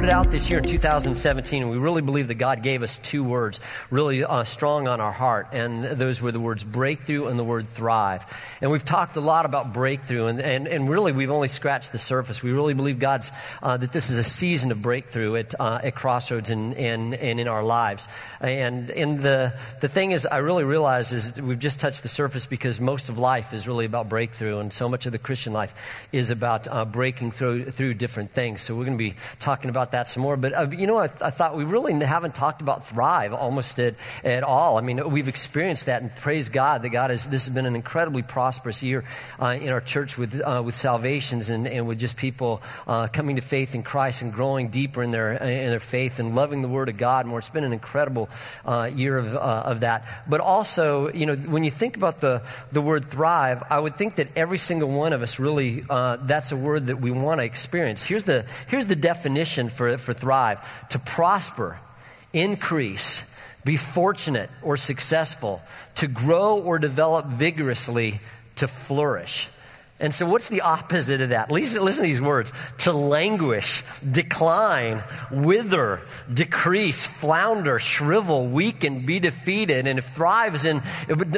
started out this year in 2017, and we really believe that God gave us two words really uh, strong on our heart, and those were the words breakthrough and the word thrive. And we've talked a lot about breakthrough, and, and, and really we've only scratched the surface. We really believe God's, uh, that this is a season of breakthrough at, uh, at Crossroads and, and, and in our lives. And, and the, the thing is, I really realize is we've just touched the surface because most of life is really about breakthrough, and so much of the Christian life is about uh, breaking through, through different things. So we're going to be talking about that some more. But uh, you know, I, I, thought we really haven't talked about thrive almost at, at all. I mean, we've experienced that, and praise God that God has. This has been an incredibly prosperous year uh, in our church with uh, with salvations and, and with just people uh, coming to faith in Christ and growing deeper in their in their faith and loving the Word of God more. It's been an incredible uh, year of uh, of that. But also, you know, when you think about the the word thrive, I would think that every single one of us really that's a word that we want to experience. Here's the here's the definition for, for thrive to prosper, increase, be fortunate or successful, to grow or develop vigorously, to flourish. And so, what's the opposite of that? Listen, listen to these words to languish, decline, wither, decrease, flounder, shrivel, weaken, be defeated. And if thrive is in,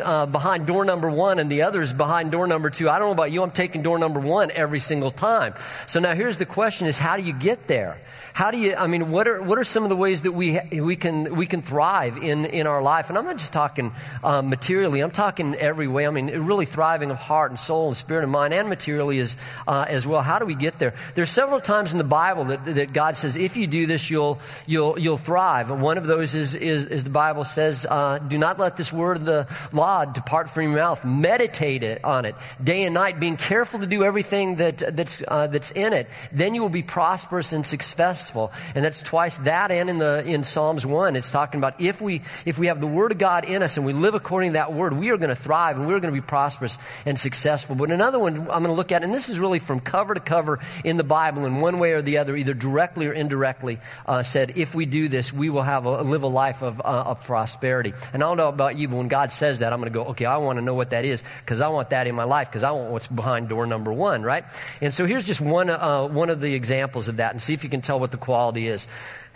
uh, behind door number one and the other is behind door number two, I don't know about you, I'm taking door number one every single time. So, now here's the question is how do you get there? How do you, I mean, what are, what are some of the ways that we, we, can, we can thrive in, in our life? And I'm not just talking um, materially, I'm talking every way. I mean, really thriving of heart and soul and spirit and mind and materially as, uh, as well. How do we get there? There's several times in the Bible that, that God says, if you do this, you'll, you'll, you'll thrive. And one of those is, is, is the Bible says, uh, do not let this word of the law depart from your mouth. Meditate it, on it day and night, being careful to do everything that, that's, uh, that's in it. Then you will be prosperous and successful successful. And that's twice that and in, the, in Psalms 1, it's talking about if we, if we have the Word of God in us and we live according to that Word, we are going to thrive and we're going to be prosperous and successful. But another one I'm going to look at, and this is really from cover to cover in the Bible in one way or the other, either directly or indirectly, uh, said, if we do this, we will have a, live a life of, uh, of prosperity. And I don't know about you, but when God says that, I'm going to go, okay, I want to know what that is because I want that in my life because I want what's behind door number one, right? And so here's just one, uh, one of the examples of that and see if you can tell what the quality is.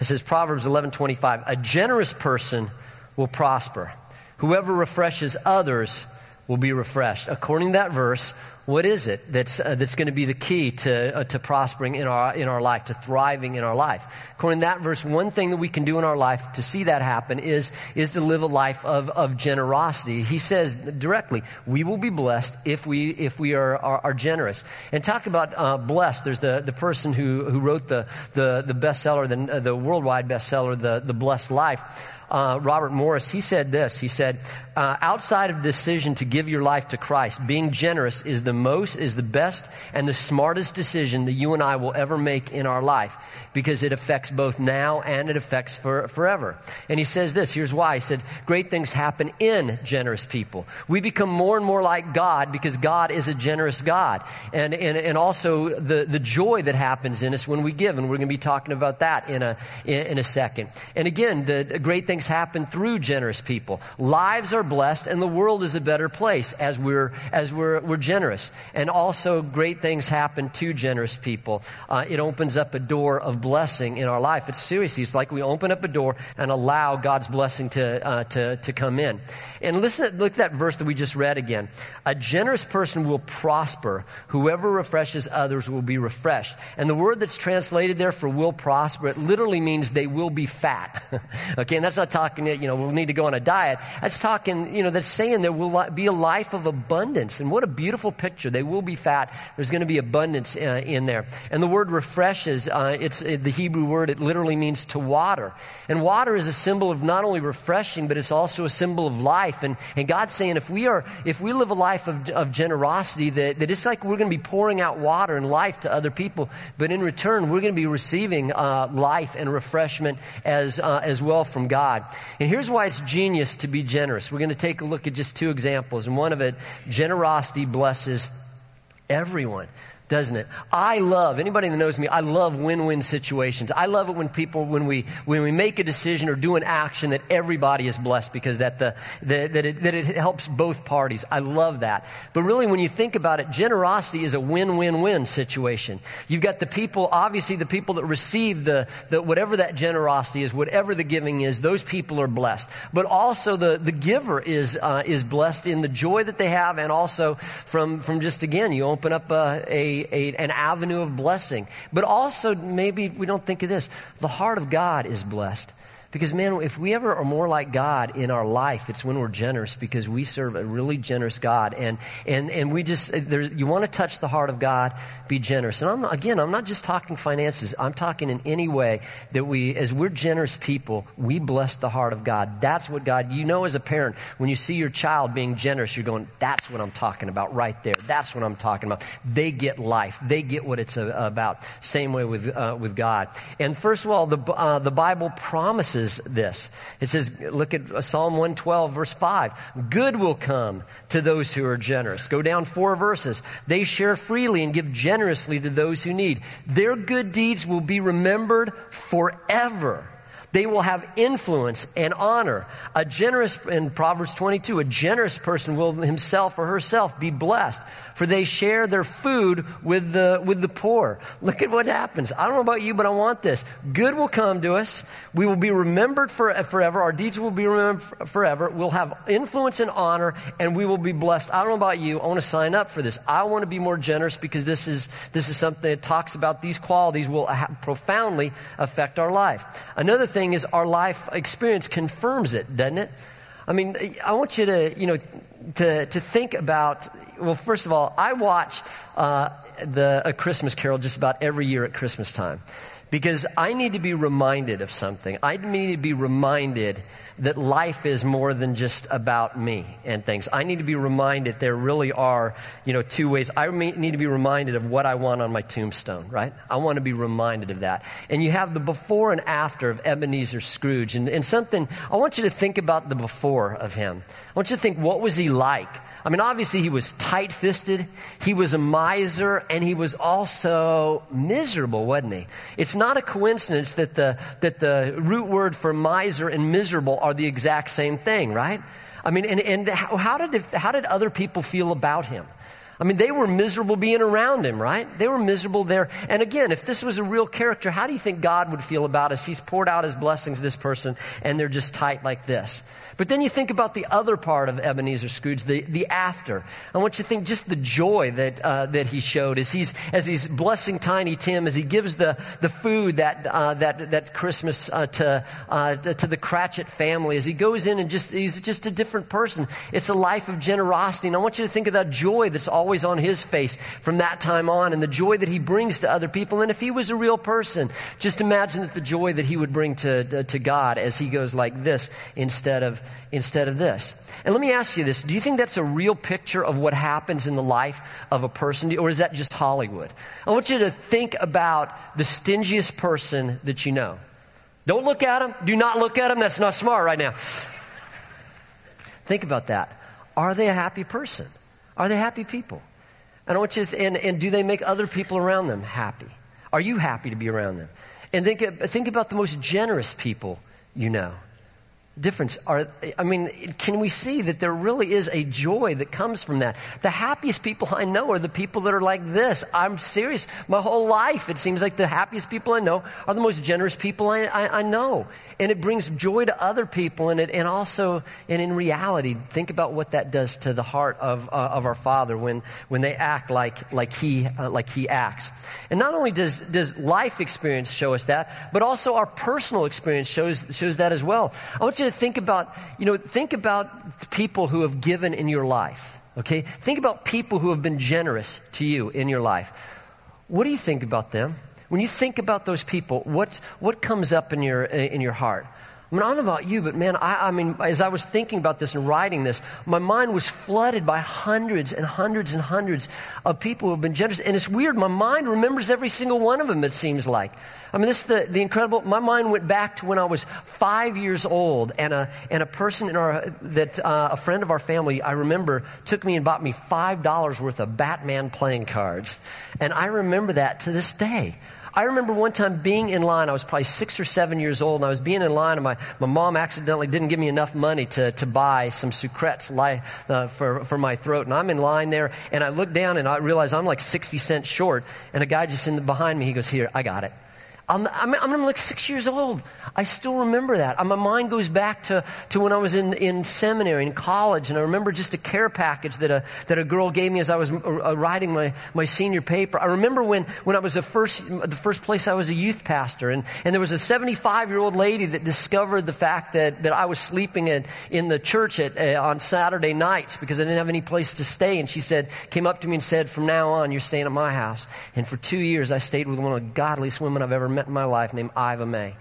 It says Proverbs 11:25, "A generous person will prosper. Whoever refreshes others will be refreshed." According to that verse, what is it that's, uh, that's going to be the key to, uh, to prospering in our, in our life, to thriving in our life? According to that verse, one thing that we can do in our life to see that happen is, is to live a life of, of generosity. He says directly, we will be blessed if we, if we are, are, are generous. And talk about uh, blessed, there's the, the person who, who wrote the, the, the bestseller, the, the worldwide bestseller, the, the Blessed Life uh, Robert Morris, he said this. He said, uh, outside of decision to give your life to Christ, being generous is the most, is the best and the smartest decision that you and I will ever make in our life because it affects both now and it affects for, forever. And he says this. Here's why. He said, great things happen in generous people. We become more and more like God because God is a generous God. And, and, and also the, the joy that happens in us when we give. And we're going to be talking about that in a, in, in a second. And again, the great things happen through generous people. Lives are blessed and the world is a better place as we're, as we're, we're generous. And also great things happen to generous people. Uh, it opens up a door of blessing in our life. It's seriously, it's like we open up a door and allow God's blessing to, uh, to, to come in. And listen, look at that verse that we just read again. A generous person will prosper. Whoever refreshes others will be refreshed. And the word that's translated there for will prosper, it literally means they will be fat. okay, and that's not talking, you know, we'll need to go on a diet. That's talking, you know, that's saying there will be a life of abundance. And what a beautiful picture. They will be fat. There's going to be abundance uh, in there. And the word refreshes, uh, it's uh, the Hebrew word, it literally means to water. And water is a symbol of not only refreshing, but it's also a symbol of life. And, and God's saying if we are, if we live a life of, of generosity, that, that it's like we're going to be pouring out water and life to other people, but in return, we're going to be receiving uh, life and refreshment as, uh, as well from. God. And here's why it's genius to be generous. We're going to take a look at just two examples. And one of it, generosity blesses everyone. Doesn't it? I love, anybody that knows me, I love win-win situations. I love it when people, when we, when we make a decision or do an action that everybody is blessed because that, the, the, that, it, that it helps both parties. I love that. But really, when you think about it, generosity is a win-win-win situation. You've got the people, obviously the people that receive the, the whatever that generosity is, whatever the giving is, those people are blessed. But also the, the giver is, uh, is blessed in the joy that they have and also from, from just, again, you open up a, a a, an avenue of blessing. But also, maybe we don't think of this the heart of God is blessed. Because, man, if we ever are more like God in our life, it's when we're generous because we serve a really generous God. And, and, and we just, you want to touch the heart of God, be generous. And I'm, again, I'm not just talking finances, I'm talking in any way that we, as we're generous people, we bless the heart of God. That's what God, you know, as a parent, when you see your child being generous, you're going, that's what I'm talking about right there. That's what I'm talking about. They get life, they get what it's about. Same way with, uh, with God. And first of all, the, uh, the Bible promises this. It says, look at Psalm 112, verse 5. Good will come to those who are generous. Go down four verses. They share freely and give generously generously to those who need. Their good deeds will be remembered forever. They will have influence and honor. A generous, in Proverbs 22, a generous person will himself or herself be blessed for they share their food with the, with the poor. Look at what happens. I don't know about you, but I want this. Good will come to us. We will be remembered for, forever. Our deeds will be remembered forever. We'll have influence and honor, and we will be blessed. I don't know about you. I want to sign up for this. I want to be more generous because this is, this is something that talks about these qualities will profoundly affect our life. Another thing is our life experience confirms it, doesn't it? I mean, I want you to, you know, to, to think about well, first of all, I watch uh, the, A Christmas Carol just about every year at Christmas time because I need to be reminded of something. I need to be reminded that life is more than just about me and things. I need to be reminded there really are, you know, two ways. I need to be reminded of what I want on my tombstone, right? I want to be reminded of that. And you have the before and after of Ebenezer Scrooge. And, and something, I want you to think about the before of him. I want you to think, what was he like? I mean, obviously, he was tight fisted, he was a miser, and he was also miserable, wasn't he? It's not a coincidence that the, that the root word for miser and miserable are the exact same thing, right? I mean, and, and how, did, how did other people feel about him? I mean, they were miserable being around him, right? They were miserable there. And again, if this was a real character, how do you think God would feel about us? He's poured out his blessings to this person, and they're just tight like this. But then you think about the other part of Ebenezer Scrooge, the, the after. I want you to think just the joy that, uh, that he showed as he's, as he's blessing Tiny Tim, as he gives the, the food that, uh, that, that Christmas uh, to, uh, to the Cratchit family, as he goes in and just, he's just a different person. It's a life of generosity. And I want you to think of that joy that's always on his face from that time on and the joy that he brings to other people. And if he was a real person, just imagine that the joy that he would bring to, uh, to God as he goes like this instead of instead of this. And let me ask you this do you think that's a real picture of what happens in the life of a person, or is that just Hollywood? I want you to think about the stingiest person that you know. Don't look at him. Do not look at him. That's not smart right now. Think about that. Are they a happy person? Are they happy people? And I want you to, and, and do they make other people around them happy? Are you happy to be around them? And think, uh, think about the most generous people you know difference are i mean can we see that there really is a joy that comes from that? The happiest people i know are the people that are like this. I'm serious. My whole life it seems like the happiest people i know are the most generous people i, I, I know. And it brings joy to other people and, it, and also and in reality think about what that does to the heart of, uh, of our father when, when they act like, like, he, uh, like he acts. And not only does, does life experience show us that but also our personal experience shows, shows that as well. I want you to think about, you know, think about people who have given in your life. Okay? Think about people who have been generous to you in your life. What do you think about them? When you think about those people, what, what comes up in your, in your heart? Mean, I don't know about you, but man, I, I mean, as I was thinking about this and writing this, my mind was flooded by hundreds and hundreds and hundreds of people who have been generous. And it's weird, my mind remembers every single one of them, it seems like. I mean, this is the, the incredible, my mind went back to when I was five years old, and a, and a person in our, that, uh, a friend of our family, I remember, took me and bought me $5 worth of Batman playing cards. And I remember that to this day. I remember one time being in line. I was probably six or seven years old, and I was being in line, and my, my mom accidentally didn't give me enough money to, to buy some Sucrets uh, for, for my throat. And I'm in line there, and I look down, and I realize I'm like 60 cents short. And a guy just in the, behind me, he goes, Here, I got it. I'm, I'm, I'm, like six years old. I still remember that. My mind goes back to, to when I was in, in seminary, in college, and I remember just a care package that a, that a girl gave me as I was uh, uh, writing my, my senior paper. I remember when, when I was the first, the first place I was a youth pastor, and, and there was a 75 year old lady that discovered the fact that, that I was sleeping in, in the church at, uh, on Saturday nights because I didn't have any place to stay. And she said, came up to me and said, From now on, you're staying at my house. And for two years, I stayed with one of the godliest women I've ever met in my life named Iva May.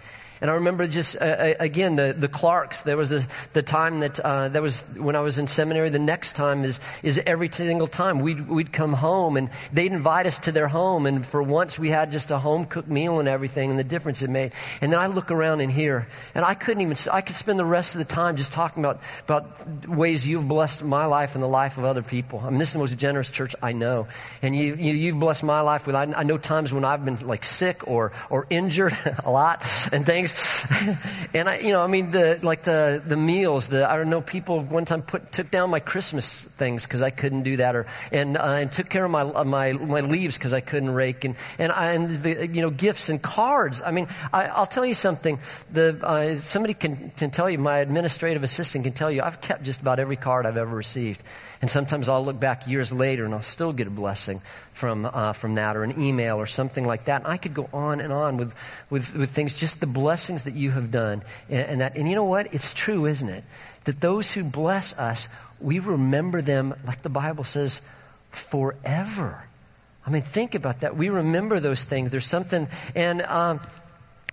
And I remember just, uh, uh, again, the, the Clarks. There was the, the time that, uh, that was when I was in seminary. The next time is, is every single time. We'd, we'd come home and they'd invite us to their home. And for once we had just a home cooked meal and everything and the difference it made. And then I look around in here and I couldn't even, I could spend the rest of the time just talking about, about ways you've blessed my life and the life of other people. I mean, this is the most generous church I know. And you, you, you've blessed my life with, I, I know times when I've been like sick or, or injured a lot and things. and I, you know, I mean, the, like the, the meals, the, I don't know, people one time put, took down my Christmas things because I couldn't do that or, and, uh, and took care of my, my, my leaves because I couldn't rake and, and, I, and the, you know, gifts and cards. I mean, I, will tell you something. The, uh, somebody can, can tell you, my administrative assistant can tell you, I've kept just about every card I've ever received. And sometimes I'll look back years later and I'll still get a blessing from, uh, from that or an email or something like that. And I could go on and on with, with, with things, just the blessings that you have done. And, and, that, and you know what? It's true, isn't it? That those who bless us, we remember them, like the Bible says, forever. I mean, think about that. We remember those things. There's something, and um,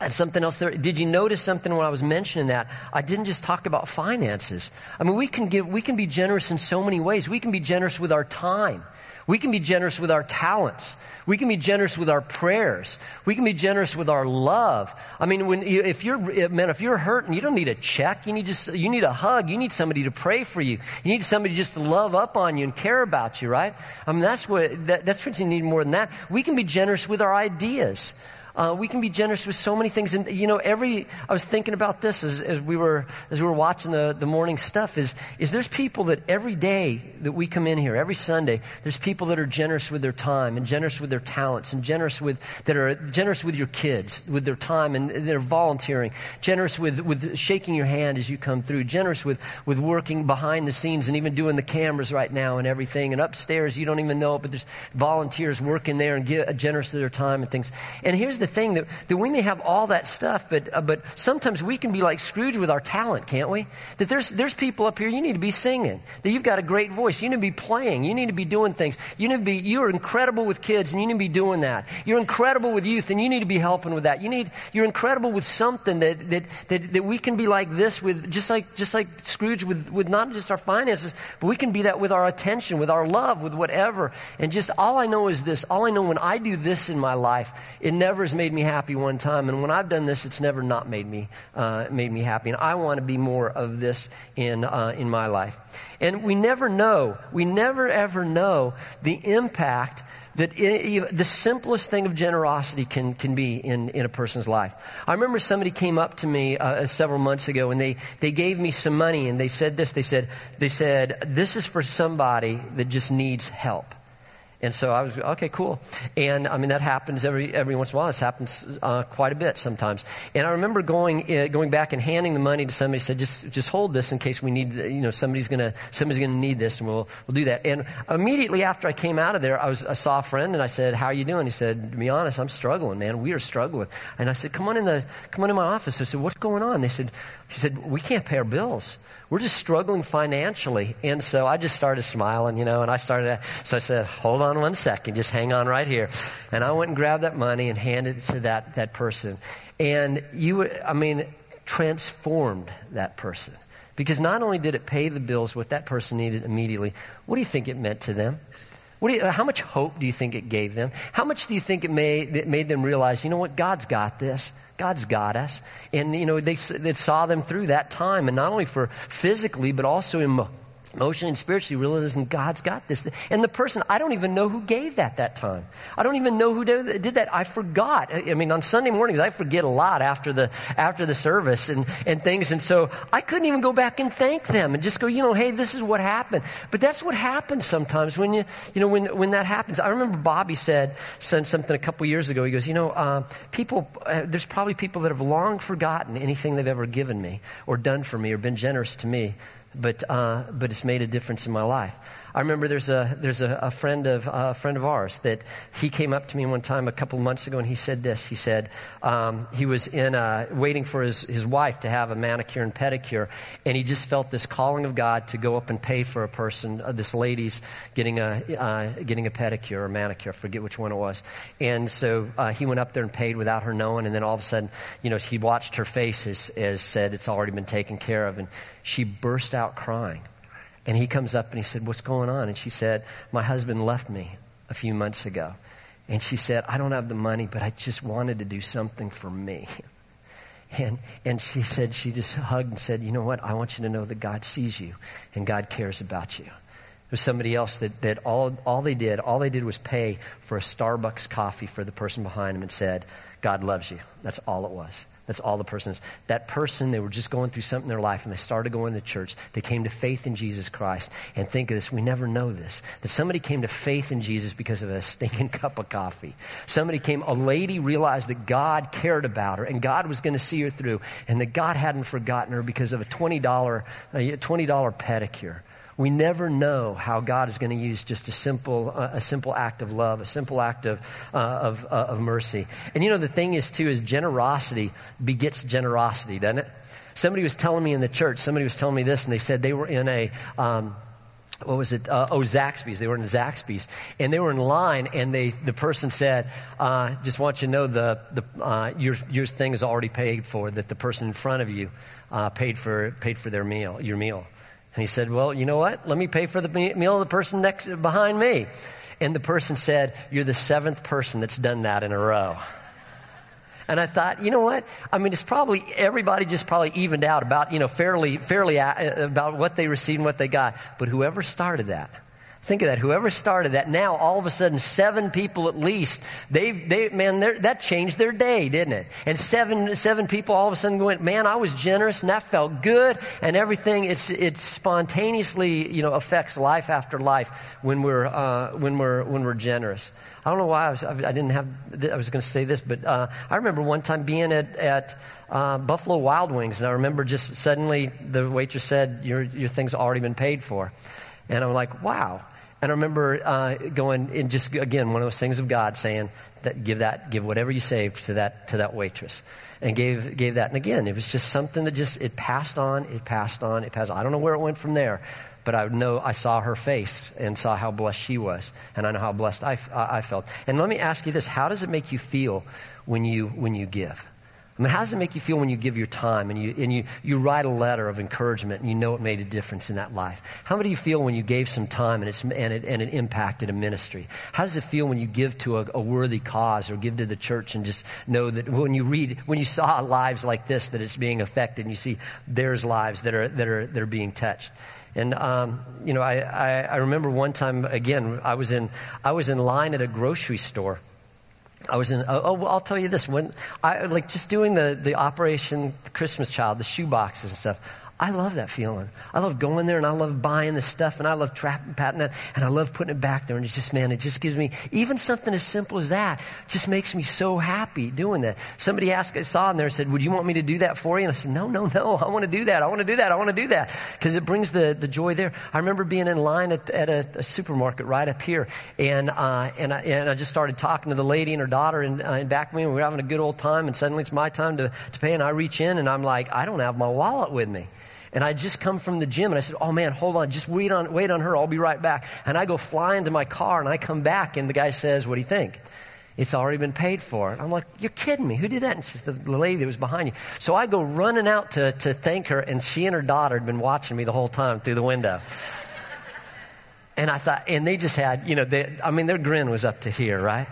and something else there. Did you notice something when I was mentioning that? I didn't just talk about finances. I mean, we can give, we can be generous in so many ways. We can be generous with our time. We can be generous with our talents. We can be generous with our prayers. We can be generous with our love. I mean, when, if you're, man, if you're hurting, you don't need a check. You need just, you need a hug. You need somebody to pray for you. You need somebody just to love up on you and care about you, right? I mean, that's what, that, that's what you need more than that. We can be generous with our ideas. Uh, we can be generous with so many things. And, you know, every, I was thinking about this as, as, we, were, as we were watching the, the morning stuff is, is there's people that every day that we come in here, every Sunday, there's people that are generous with their time and generous with their talents and generous with, that are generous with your kids, with their time and they're volunteering, generous with, with shaking your hand as you come through, generous with, with working behind the scenes and even doing the cameras right now and everything. And upstairs, you don't even know it, but there's volunteers working there and give, generous with their time and things. And here's the thing that, that we may have all that stuff, but, uh, but sometimes we can be like Scrooge with our talent, can't we? That there's, there's people up here, you need to be singing, that you've got a great voice, you need to be playing, you need to be doing things. You need to be, you are incredible with kids and you need to be doing that. You're incredible with youth and you need to be helping with that. You need, you're incredible with something that, that, that, that we can be like this with, just like, just like Scrooge with, with not just our finances, but we can be that with our attention, with our love, with whatever. And just all I know is this, all I know when I do this in my life, it never has made me happy one time, and when I've done this, it's never not made me, uh, made me happy. And I want to be more of this in, uh, in my life. And we never know, we never ever know the impact that it, the simplest thing of generosity can, can be in, in a person's life. I remember somebody came up to me uh, several months ago and they, they gave me some money and they said this. They said, they said, This is for somebody that just needs help. And so I was, okay, cool. And I mean, that happens every, every once in a while. This happens uh, quite a bit sometimes. And I remember going, uh, going back and handing the money to somebody, said, just, just hold this in case we need, you know, somebody's going somebody's gonna need this and we'll, we'll do that. And immediately after I came out of there, I, was, I saw a friend and I said, how are you doing? He said, to be honest, I'm struggling, man. We are struggling. And I said, come on in, the, come on in my office. I said, what's going on? They said, he said, we can't pay our bills we're just struggling financially. And so I just started smiling, you know, and I started, so I said, hold on one second, just hang on right here. And I went and grabbed that money and handed it to that, that person. And you, I mean, transformed that person. Because not only did it pay the bills what that person needed immediately, what do you think it meant to them? You, how much hope do you think it gave them? How much do you think it made, it made them realize, you know what, God's got this. God's got us. And, you know, they, they saw them through that time, and not only for physically, but also in emotionally and spiritually realizing God's got this. And the person, I don't even know who gave that that time. I don't even know who did, that. I forgot. I mean, on Sunday mornings, I forget a lot after the, after the service and, and things. And so I couldn't even go back and thank them and just go, you know, hey, this is what happened. But that's what happens sometimes when you, you know, when, when that happens. I remember Bobby said, said something a couple years ago. He goes, you know, uh, people, uh, there's probably people that have long forgotten anything they've ever given me or done for me or been generous to me but, uh, but it's made a difference in my life. I remember there's a, there's a, a friend, of, uh, a friend of ours that he came up to me one time a couple months ago and he said this. He said um, he was in a, waiting for his, his wife to have a manicure and pedicure, and he just felt this calling of God to go up and pay for a person, uh, this lady's getting a, uh, getting a pedicure or manicure, forget which one it was. And so uh, he went up there and paid without her knowing, and then all of a sudden, you know, he watched her face as, as said, it's already been taken care of. And she burst out crying. And he comes up and he said, What's going on? And she said, My husband left me a few months ago. And she said, I don't have the money, but I just wanted to do something for me. And, and she said, she just hugged and said, You know what? I want you to know that God sees you and God cares about you. There was somebody else that, that all, all they did, all they did was pay for a Starbucks coffee for the person behind them and said, God loves you. That's all it was. That's all the person is. That person, they were just going through something in their life and they started going to church. They came to faith in Jesus Christ. And think of this, we never know this. That somebody came to faith in Jesus because of a stinking cup of coffee. Somebody came, a lady realized that God cared about her and God was going to see her through and that God hadn't forgotten her because of a $20, a $20 pedicure. We never know how God is going to use just a simple, uh, a simple act of love, a simple act of, uh, of, uh, of mercy. And you know, the thing is, too, is generosity begets generosity, doesn't it? Somebody was telling me in the church, somebody was telling me this, and they said they were in a. Um, what was it? Uh, oh, Zaxby's. They were in Zaxby's, and they were in line, and they the person said, uh, "Just want you to know the the uh, your your thing is already paid for. That the person in front of you uh, paid for paid for their meal, your meal." And he said, Well, you know what? Let me pay for the meal of the person next behind me. And the person said, You're the seventh person that's done that in a row. And I thought, you know what? I mean, it's probably everybody just probably evened out about, you know, fairly, fairly uh, about what they received and what they got. But whoever started that, Think of that. Whoever started that, now all of a sudden, seven people at least, they, they man, that changed their day, didn't it? And seven, seven people all of a sudden went, man, I was generous and that felt good and everything. It's, it spontaneously, you know, affects life after life when we're, uh, when we're, when we're generous. I don't know why I, was, I didn't have, I was going to say this, but uh, I remember one time being at, at uh, Buffalo Wild Wings, and I remember just suddenly the waitress said, your, your thing's already been paid for. And I'm like, wow. And I remember uh, going and just again one of those things of God saying that give that give whatever you saved to that to that waitress, and gave gave that. And again, it was just something that just it passed on, it passed on, it passed. On. I don't know where it went from there, but I know I saw her face and saw how blessed she was, and I know how blessed I, I felt. And let me ask you this: How does it make you feel when you when you give? How does it make you feel when you give your time and you, and you, you write a letter of encouragement and you know it made a difference in that life? How do you feel when you gave some time and, it's, and, it, and it impacted a ministry? How does it feel when you give to a, a worthy cause or give to the church and just know that when you read, when you saw lives like this, that it's being affected and you see there's lives that are, that are, that are being touched? And um, you know, I, I, I remember one time again, I was in I was in line at a grocery store, I was in, oh, oh I'll tell you this. When I, like just doing the, the Operation Christmas Child, the shoe boxes and stuff, I love that feeling. I love going there and I love buying the stuff and I love trapping, patting that and I love putting it back there. And it's just, man, it just gives me, even something as simple as that just makes me so happy doing that. Somebody asked, I saw in there and said, Would you want me to do that for you? And I said, No, no, no. I want to do that. I want to do that. I want to do that. Because it brings the, the joy there. I remember being in line at, at a, a supermarket right up here and, uh, and, I, and I just started talking to the lady and her daughter and, uh, back of me. And we were having a good old time. And suddenly it's my time to, to pay. And I reach in and I'm like, I don't have my wallet with me. And I just come from the gym and I said, Oh man, hold on, just wait on, wait on her, I'll be right back. And I go fly into my car and I come back and the guy says, What do you think? It's already been paid for. I'm like, You're kidding me. Who did that? And she's the lady that was behind you. So I go running out to, to thank her, and she and her daughter had been watching me the whole time through the window. And I thought, and they just had, you know, they, I mean, their grin was up to here, right?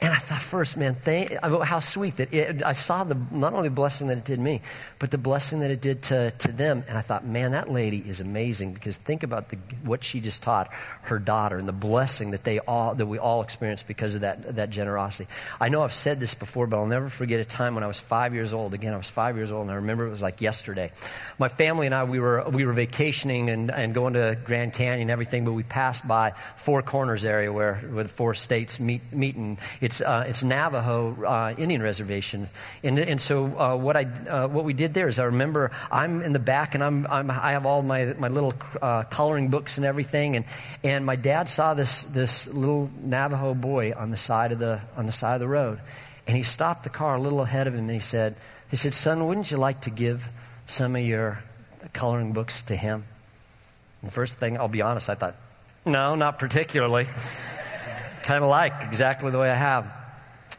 And I thought first, man, thank, how sweet that it, I saw the, not only the blessing that it did me, but the blessing that it did to, to them. And I thought, man, that lady is amazing because think about the, what she just taught her daughter and the blessing that, they all, that we all experienced because of that, that generosity. I know I've said this before, but I'll never forget a time when I was five years old. Again, I was five years old, and I remember it was like yesterday. My family and I, we were, we were vacationing and, and going to Grand Canyon and everything, but we passed by Four Corners area where, where the four states meet, meet and it's, uh, it's Navajo uh, Indian reservation. And, and so uh, what, I, uh, what we did there is I remember I'm in the back and I'm, I'm i have all my, my little uh, coloring books and everything. And, and my dad saw this, this little Navajo boy on the, side of the, on the side of the road. And he stopped the car a little ahead of him and he said, he said, son, wouldn't you like to give some of your coloring books to him? And first thing, I'll be honest, I thought, no, not particularly. Kind of like exactly the way I have.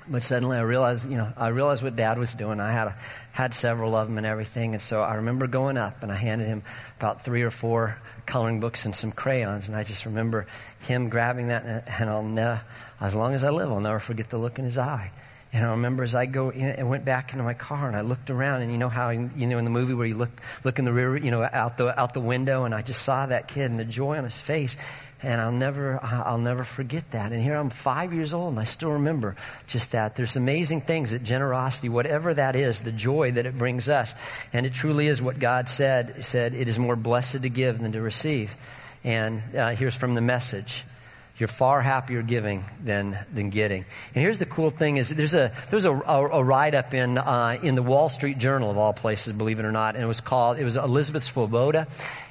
But suddenly I realized, you know, I realized what Dad was doing. I had a, had several of them and everything, and so I remember going up and I handed him about three or four coloring books and some crayons, and I just remember him grabbing that, and, I'll as long as I live, I'll never forget the look in his eye. And I remember as I go in, and went back into my car and I looked around, and you know how you know in the movie where you look look in the rear, you know, out the out the window, and I just saw that kid and the joy on his face, and I'll never, I'll never forget that. And here I'm five years old, and I still remember just that. There's amazing things that generosity, whatever that is, the joy that it brings us, and it truly is what God said. He said it is more blessed to give than to receive. And uh, here's from the message. You're far happier giving than, than getting. And here's the cool thing is there's a, there's a, a, a write-up in, uh, in the Wall Street Journal of all places, believe it or not, and it was called, it was Elizabeth Svoboda,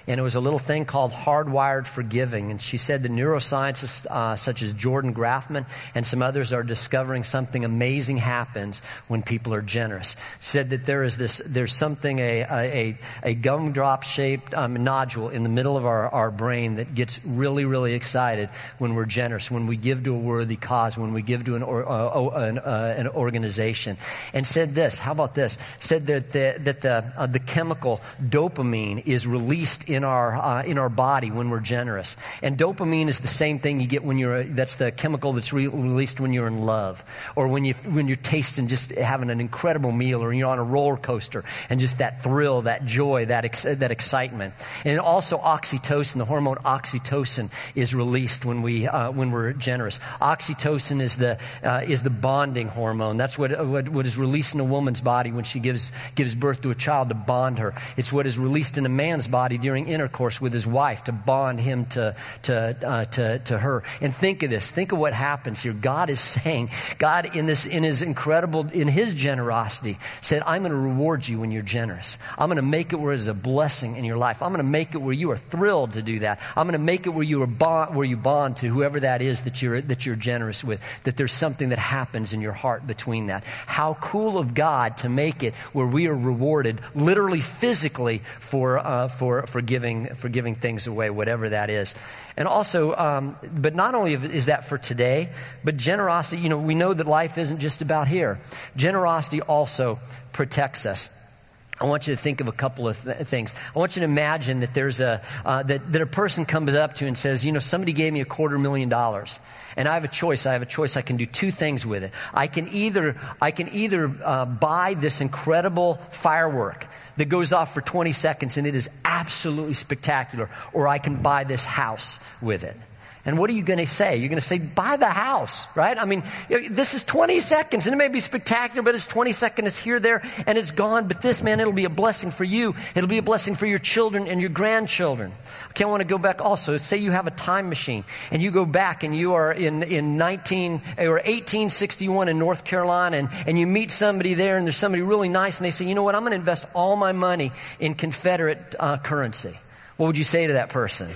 and it was a little thing called hardwired for giving. And she said the neuroscientists uh, such as Jordan Grafman and some others are discovering something amazing happens when people are generous. She said that there is this, there's something, a, a, a gumdrop shaped um, nodule in the middle of our, our brain that gets really, really excited when we're generous, when we give to a worthy cause, when we give to an, or, uh, an, uh, an organization. And said this, how about this? Said that the, that the, uh, the chemical dopamine is released in in our, uh, in our body when we're generous. And dopamine is the same thing you get when you're, that's the chemical that's re- released when you're in love or when, you, when you're tasting just having an incredible meal or you're on a roller coaster and just that thrill, that joy, that, ex- that excitement. And also oxytocin, the hormone oxytocin is released when, we, uh, when we're generous. Oxytocin is the, uh, is the bonding hormone. That's what, what, what is released in a woman's body when she gives, gives birth to a child to bond her. It's what is released in a man's body during intercourse with his wife to bond him to, to, uh, to, to her. And think of this. Think of what happens here. God is saying, God in this, in his incredible, in his generosity said, I'm going to reward you when you're generous. I'm going to make it where it's a blessing in your life. I'm going to make it where you are thrilled to do that. I'm going to make it where you are bond, where you bond to whoever that is that you're, that you're generous with, that there's something that happens in your heart between that. How cool of God to make it where we are rewarded literally physically for, uh, for, for giving giving, for giving things away, whatever that is. And also, um, but not only is that for today, but generosity, you know, we know that life isn't just about here. Generosity also protects us. I want you to think of a couple of th- things. I want you to imagine that there's a uh, that, that a person comes up to you and says, you know, somebody gave me a quarter million dollars, and I have a choice. I have a choice. I can do two things with it. I can either I can either uh, buy this incredible firework that goes off for 20 seconds and it is absolutely spectacular, or I can buy this house with it. And what are you going to say? You're going to say, buy the house, right? I mean, this is 20 seconds, and it may be spectacular, but it's 20 seconds, it's here, there, and it's gone. But this, man, it'll be a blessing for you. It'll be a blessing for your children and your grandchildren. Okay, I want to go back also. Say you have a time machine, and you go back, and you are in, in 19 or 1861 in North Carolina, and, and you meet somebody there, and there's somebody really nice, and they say, you know what, I'm going to invest all my money in Confederate uh, currency. What would you say to that person?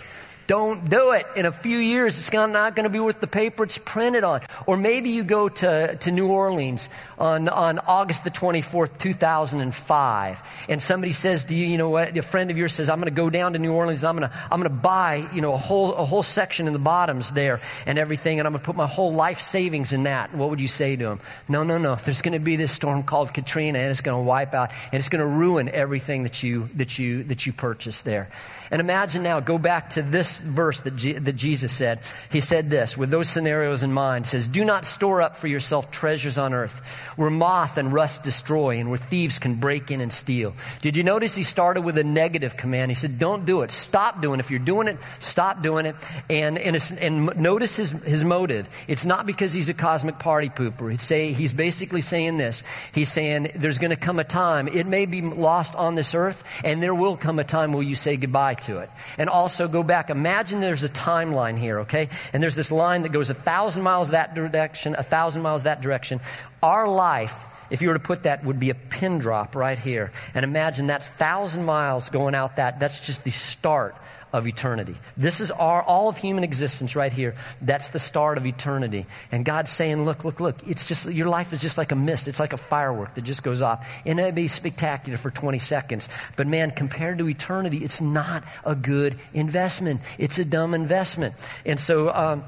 Don't do it. In a few years, it's not going to be worth the paper it's printed on. Or maybe you go to, to New Orleans on, on August the 24th, 2005, and somebody says to you, you know what, a friend of yours says, I'm going to go down to New Orleans and I'm going to, I'm going to buy, you know, a whole, a whole section in the bottoms there and everything, and I'm going to put my whole life savings in that. What would you say to him? No, no, no. There's going to be this storm called Katrina, and it's going to wipe out, and it's going to ruin everything that you, that you, that you purchased there. And imagine now, go back to this verse that, that Jesus said. He said this with those scenarios in mind. says, Do not store up for yourself treasures on earth where moth and rust destroy and where thieves can break in and steal. Did you notice he started with a negative command? He said, Don't do it. Stop doing it. If you're doing it, stop doing it. And, and, and notice his, his motive. It's not because he's a cosmic party pooper. He'd say, he's basically saying this. He's saying, There's going to come a time, it may be lost on this earth, and there will come a time where you say goodbye to it. And also go back. Imagine there's a timeline here, okay? And there's this line that goes a thousand miles that direction, a thousand miles that direction. Our life if you were to put that, would be a pin drop right here. And imagine that's thousand miles going out that. That's just the start of eternity. This is our, all of human existence right here. That's the start of eternity. And God's saying, look, look, look, it's just, your life is just like a mist. It's like a firework that just goes off. And it'd be spectacular for 20 seconds. But man, compared to eternity, it's not a good investment. It's a dumb investment. And so, um,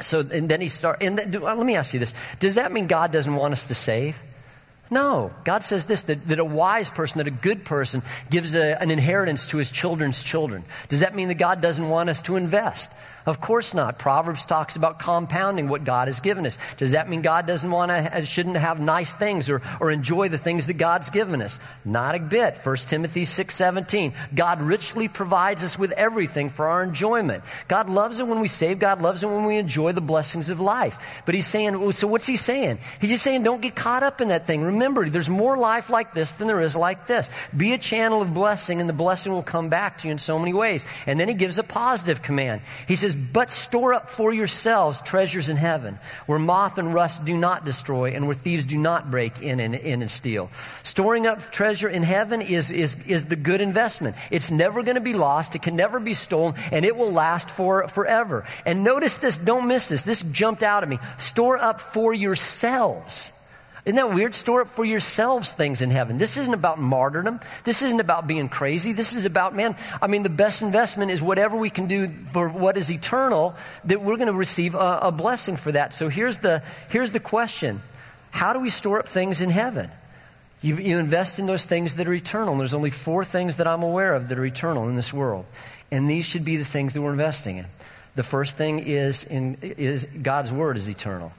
so, and then he start, and then, let me ask you this. Does that mean God doesn't want us to save? No. God says this that, that a wise person, that a good person, gives a, an inheritance to his children's children. Does that mean that God doesn't want us to invest? Of course not. Proverbs talks about compounding what God has given us. Does that mean God doesn't want to, shouldn't have nice things or, or enjoy the things that God's given us? Not a bit. 1 Timothy 6 17. God richly provides us with everything for our enjoyment. God loves it when we save. God loves it when we enjoy the blessings of life. But he's saying, so what's he saying? He's just saying, don't get caught up in that thing. Remember, there's more life like this than there is like this. Be a channel of blessing, and the blessing will come back to you in so many ways. And then he gives a positive command. He says, says, But store up for yourselves treasures in heaven, where moth and rust do not destroy, and where thieves do not break in and, in and steal. Storing up treasure in heaven is, is, is the good investment. It's never going to be lost, it can never be stolen, and it will last for forever. And notice this, don't miss this. This jumped out at me. Store up for yourselves. Isn't that weird? Store up for yourselves things in heaven. This isn't about martyrdom. This isn't about being crazy. This is about, man, I mean, the best investment is whatever we can do for what is eternal, that we're going to receive a, a blessing for that. So here's the, here's the question How do we store up things in heaven? You, you invest in those things that are eternal. And there's only four things that I'm aware of that are eternal in this world. And these should be the things that we're investing in. The first thing is, in, is God's Word is eternal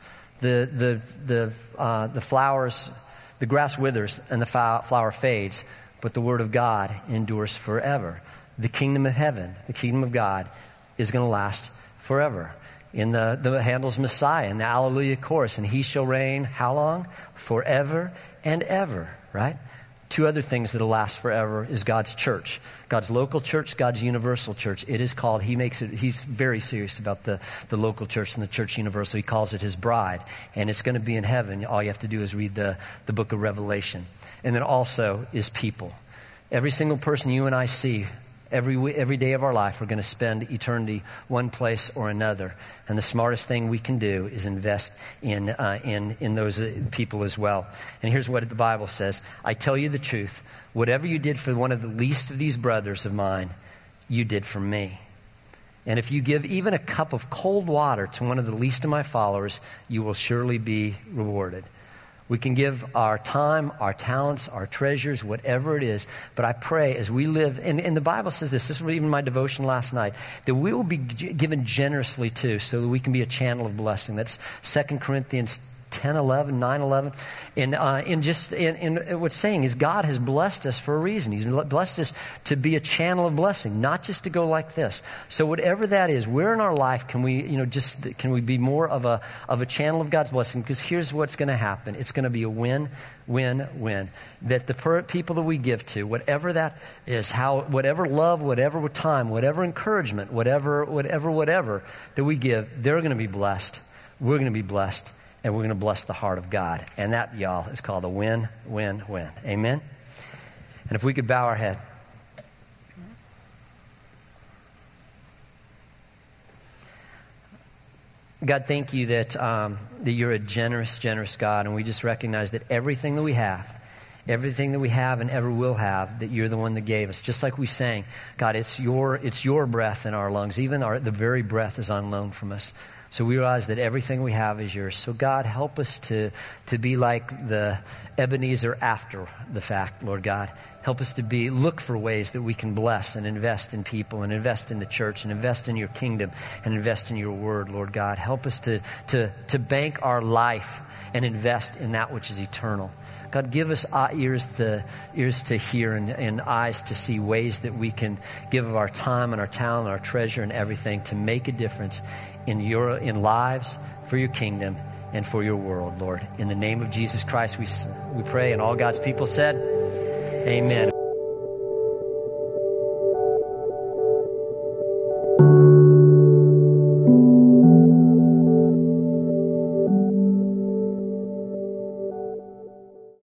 the, the, the, uh, the flowers, the grass withers and the flower fades, but the word of God endures forever. The kingdom of heaven, the kingdom of God, is going to last forever. In the, the Handel's Messiah, in the Alleluia chorus, and he shall reign how long? Forever and ever, right? Two other things that'll last forever is God's church. God's local church, God's universal church. It is called, he makes it, he's very serious about the, the local church and the church universal. He calls it his bride. And it's going to be in heaven. All you have to do is read the, the book of Revelation. And then also is people. Every single person you and I see every, every day of our life, we're going to spend eternity one place or another. And the smartest thing we can do is invest in, uh, in, in those uh, people as well. And here's what the Bible says I tell you the truth. Whatever you did for one of the least of these brothers of mine, you did for me. And if you give even a cup of cold water to one of the least of my followers, you will surely be rewarded. We can give our time, our talents, our treasures, whatever it is. But I pray as we live, and, and the Bible says this, this was even my devotion last night, that we will be given generously too, so that we can be a channel of blessing. That's 2 Corinthians 10 11, 9 11. And, uh, and just in, what's saying is God has blessed us for a reason. He's blessed us to be a channel of blessing, not just to go like this. So whatever that is, where in our life can we, you know, just can we be more of a, of a channel of God's blessing? Because here's what's going to happen. It's going to be a win, win, win. That the per- people that we give to, whatever that is, how, whatever love, whatever time, whatever encouragement, whatever, whatever, whatever that we give, they're going to be blessed. We're going to be blessed and we're going to bless the heart of God. And that, y'all, is called a win, win, win. Amen? And if we could bow our head. God, thank you that, um, that you're a generous, generous God, and we just recognize that everything that we have, everything that we have and ever will have, that you're the one that gave us. Just like we sang, God, it's your, it's your breath in our lungs. Even our, the very breath is on loan from us. So we realize that everything we have is yours. So God, help us to, to be like the Ebenezer after the fact, Lord God. Help us to be look for ways that we can bless and invest in people and invest in the church and invest in your kingdom and invest in your word, Lord God. Help us to, to, to bank our life and invest in that which is eternal. God, give us uh, ears to, ears to hear and, and eyes to see ways that we can give of our time and our talent, our treasure and everything to make a difference in, your, in lives for your kingdom and for your world, Lord. In the name of Jesus Christ, we, we pray. And all God's people said, Amen.